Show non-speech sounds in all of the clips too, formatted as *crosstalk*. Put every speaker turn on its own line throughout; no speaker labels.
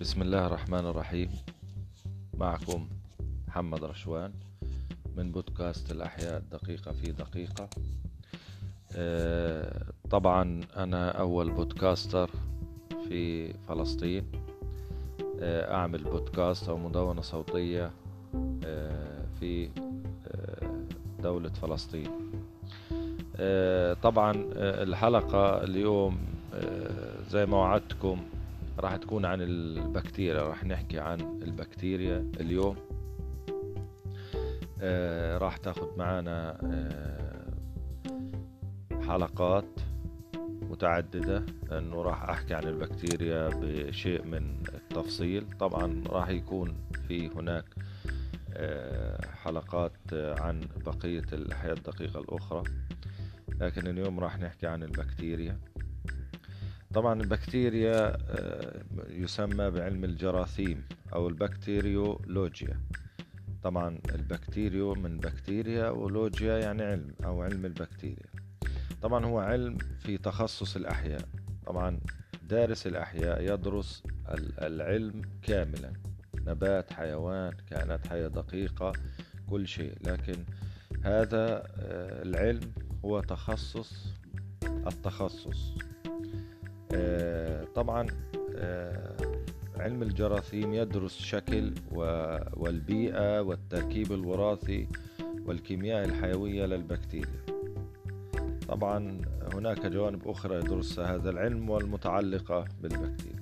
بسم الله الرحمن الرحيم. معكم محمد رشوان من بودكاست الأحياء دقيقة في دقيقة. آه، طبعا أنا أول بودكاستر في فلسطين. آه، أعمل بودكاست أو مدونة صوتية آه، في دولة فلسطين. طبعا الحلقة اليوم زي ما وعدتكم راح تكون عن البكتيريا. راح نحكي عن البكتيريا اليوم. آه راح تاخد معنا آه حلقات متعددة لأنه راح أحكي عن البكتيريا بشيء من التفصيل. طبعا راح يكون في هناك آه حلقات عن بقية الأحياء الدقيقة الأخرى. لكن اليوم راح نحكي عن البكتيريا. طبعا البكتيريا آه، يسمى بعلم الجراثيم أو البكتيريولوجيا. طبعا البكتيريو من بكتيريا ولوجيا يعني علم أو علم البكتيريا. طبعا هو علم في تخصص الأحياء. طبعا دارس الأحياء يدرس العلم كاملا. نبات حيوان كائنات حية دقيقة كل شيء. لكن هذا آه، العلم هو تخصص التخصص. طبعا آه، علم الجراثيم يدرس شكل والبيئة والتركيب الوراثي والكيمياء الحيوية للبكتيريا. طبعا هناك جوانب أخرى يدرسها هذا العلم والمتعلقة بالبكتيريا.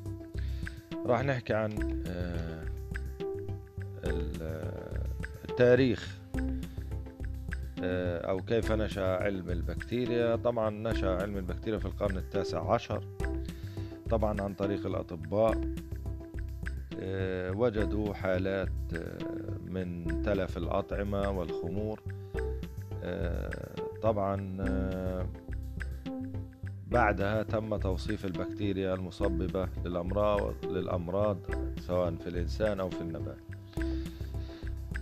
راح نحكي عن آه، التاريخ أو كيف نشأ علم البكتيريا؟ طبعا نشأ علم البكتيريا في القرن التاسع عشر طبعا عن طريق الأطباء آه، وجدوا حالات آه، من تلف الأطعمة والخمور آه، طبعا بعدها تم توصيف البكتيريا المسببة للأمراض سواء في الإنسان أو في النبات.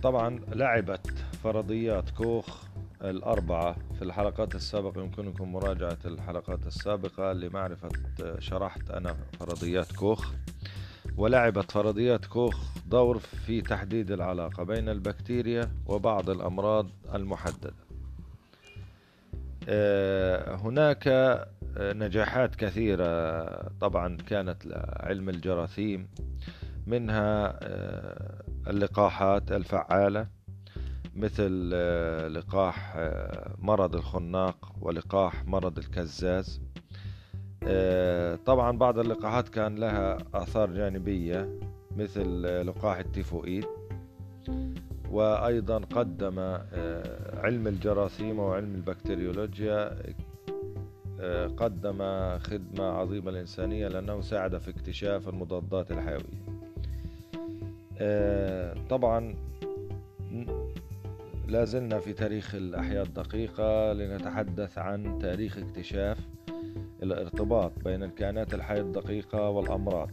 طبعا لعبت فرضيات كوخ الأربعة في الحلقات السابقة. يمكنكم مراجعة الحلقات السابقة لمعرفة شرحت أنا فرضيات كوخ ولعبت فرضيات كوخ دور في تحديد العلاقة بين البكتيريا وبعض الأمراض المحددة. آه، هناك نجاحات كثيرة طبعا كانت لعلم الجراثيم منها آه، اللقاحات الفعالة مثل آه، لقاح آه، مرض الخناق ولقاح مرض الكزاز. آه، طبعا بعض اللقاحات كان لها آثار جانبية مثل لقاح التيفوئيد. وأيضا قدم علم الجراثيم وعلم البكتيريولوجيا قدم خدمة عظيمة للإنسانية لأنه ساعد في اكتشاف المضادات الحيوية. طبعا لازلنا في تاريخ الأحياء الدقيقة لنتحدث عن تاريخ اكتشاف الارتباط بين الكائنات الحية الدقيقة والأمراض.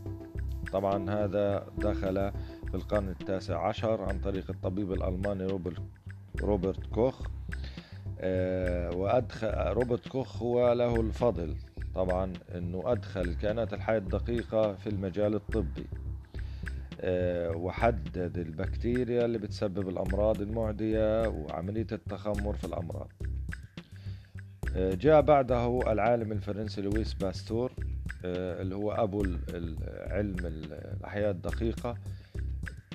طبعا هذا دخل في القرن التاسع عشر عن طريق الطبيب الألماني روبرت, كوخ. آه، وأدخل روبرت كوخ هو له الفضل طبعا أنه أدخل الكائنات الحية الدقيقة في المجال الطبي. وحدد البكتيريا اللي بتسبب الأمراض المعدية وعملية التخمر في الأمراض. آه، جاء بعده العالم الفرنسي لويس باستور آه، اللي هو أبو علم الأحياء الدقيقة.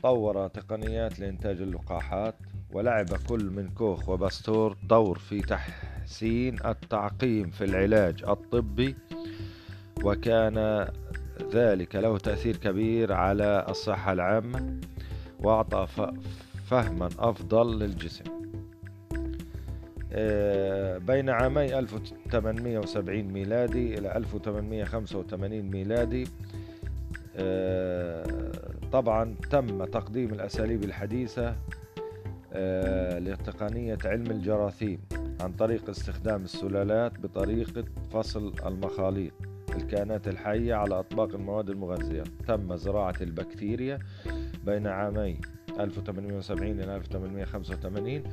طور تقنيات لإنتاج اللقاحات ولعب كل من كوخ وباستور دور في تحسين التعقيم في العلاج الطبي. وكان ذلك له تأثير كبير على الصحة العامة وأعطى فهما أفضل للجسم. آه، بين عامي 1870 ميلادي إلى 1885 ميلادي. آه، طبعا تم تقديم الأساليب الحديثة آه، لتقنية علم الجراثيم عن طريق استخدام السلالات بطريقة فصل المخاليط. الكائنات الحية على أطباق المواد المغذية. تم زراعة البكتيريا بين عامي 1870 إلى 1885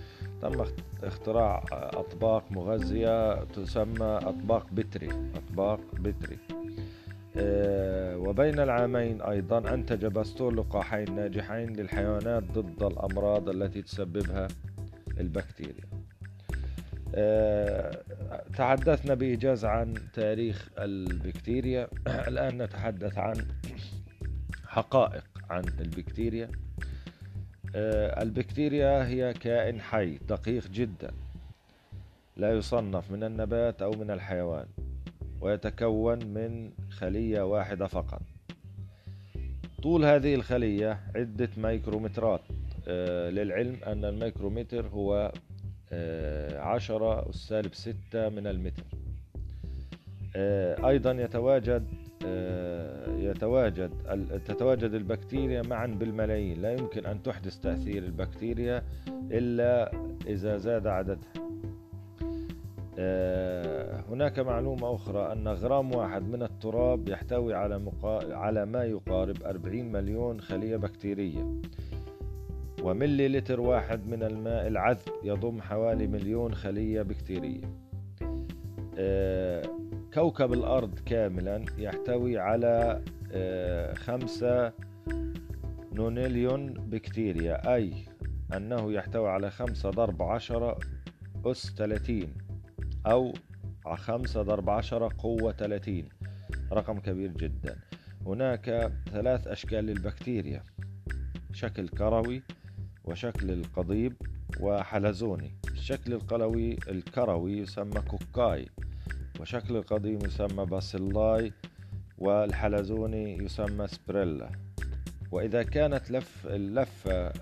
تم اختراع أطباق مغذية تسمى أطباق بتري. أطباق بتري. آه، وبين العامين أيضا أنتج باستور لقاحين ناجحين للحيوانات ضد الأمراض التي تسببها البكتيريا. تحدثنا بإيجاز عن تاريخ البكتيريا. *clears throat* الآن نتحدث عن حقائق عن البكتيريا. آه، البكتيريا هي كائن حي دقيق جدا لا يصنف من النبات أو من الحيوان ويتكون من خلية واحدة فقط. طول هذه الخلية عدة ميكرومترات. آه، للعلم أن الميكرومتر هو آه، عشرة السالب ستة من المتر. آه، أيضا يتواجد يتواجد تتواجد البكتيريا معا بالملايين. لا يمكن أن تحدث تأثير البكتيريا إلا إذا زاد عددها. آه، هناك معلومة أخرى أن غرام واحد من التراب يحتوي على. على ما يقارب 40 مليون خلية بكتيرية. وملي لتر واحد من الماء العذب يضم حوالي مليون خلية بكتيرية. آه، كوكب الأرض كاملا يحتوي على آه، خمسة نونيليون بكتيريا أي أنه يحتوي على خمسة ضرب عشرة أس 30 أو خمسة ضرب عشرة قوة 30 رقم كبير جدا. هناك ثلاث أشكال للبكتيريا. شكل كروي وشكل القضيب وحلزوني. الشكل القلوي الكروي يسمى cocci وشكل القضيب يسمى bacilli والحلزوني يسمى spirilla. وإذا كانت لف اللفة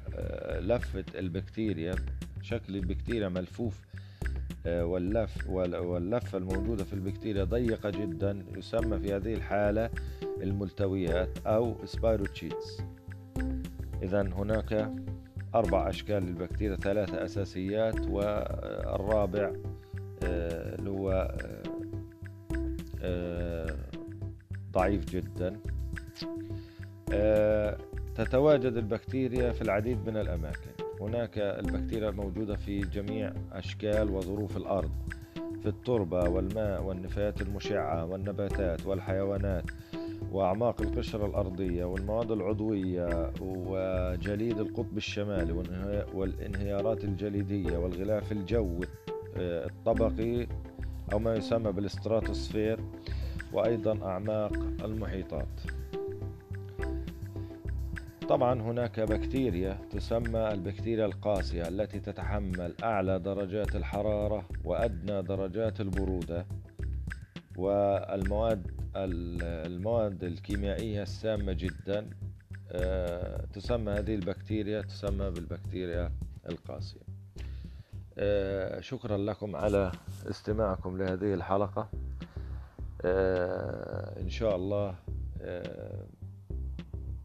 لفة البكتيريا شكل البكتيريا ملفوف آه، واللف واللفة الموجودة في البكتيريا ضيقة جدا يسمى في هذه الحالة الملتويات أو spirochetes إذا هناك أربع أشكال للبكتيريا ثلاثة أساسيات والرابع آه، اللي هو آه، ضعيف جدا. تتواجد البكتيريا في العديد من الأماكن. هناك البكتيريا موجودة في جميع أشكال وظروف الأرض في التربة والماء والنفايات المشعة والنباتات والحيوانات. وأعماق القشرة الأرضية والمواد العضوية وجليد القطب الشمالي والانهيارات الجليدية والغلاف الجوي آه، الطبقي أو ما يسمى بالاستراتوسفير وأيضا أعماق المحيطات. طبعا هناك بكتيريا تسمى البكتيريا القاسية التي تتحمل أعلى درجات الحرارة وأدنى درجات البرودة والمواد المواد الكيميائية السامة جدا. آه، تسمى هذه البكتيريا تسمى بالبكتيريا القاسية. آه، شكرا لكم على استماعكم لهذه الحلقة. آه، إن شاء الله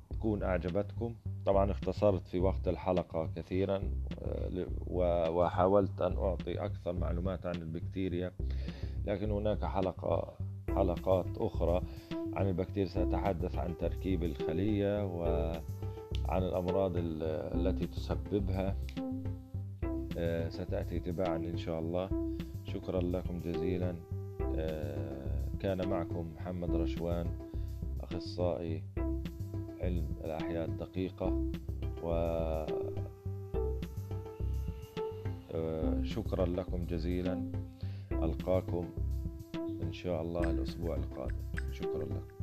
تكون أعجبتكم. طبعا اختصرت في وقت الحلقة كثيرا وحاولت أن أعطي أكثر معلومات عن البكتيريا لكن هناك حلقة حلقات أخرى عن البكتيريا سأتحدث عن تركيب الخلية وعن الأمراض التي تسببها. آه، ستأتي تباعا إن شاء الله. شكرا لكم جزيلا. آه، كان معكم محمد رشوان أخصائي علم الأحياء الدقيقة و آه، شكرا لكم جزيلا. ألقاكم إن شاء الله الأسبوع القادم. شكرا لكم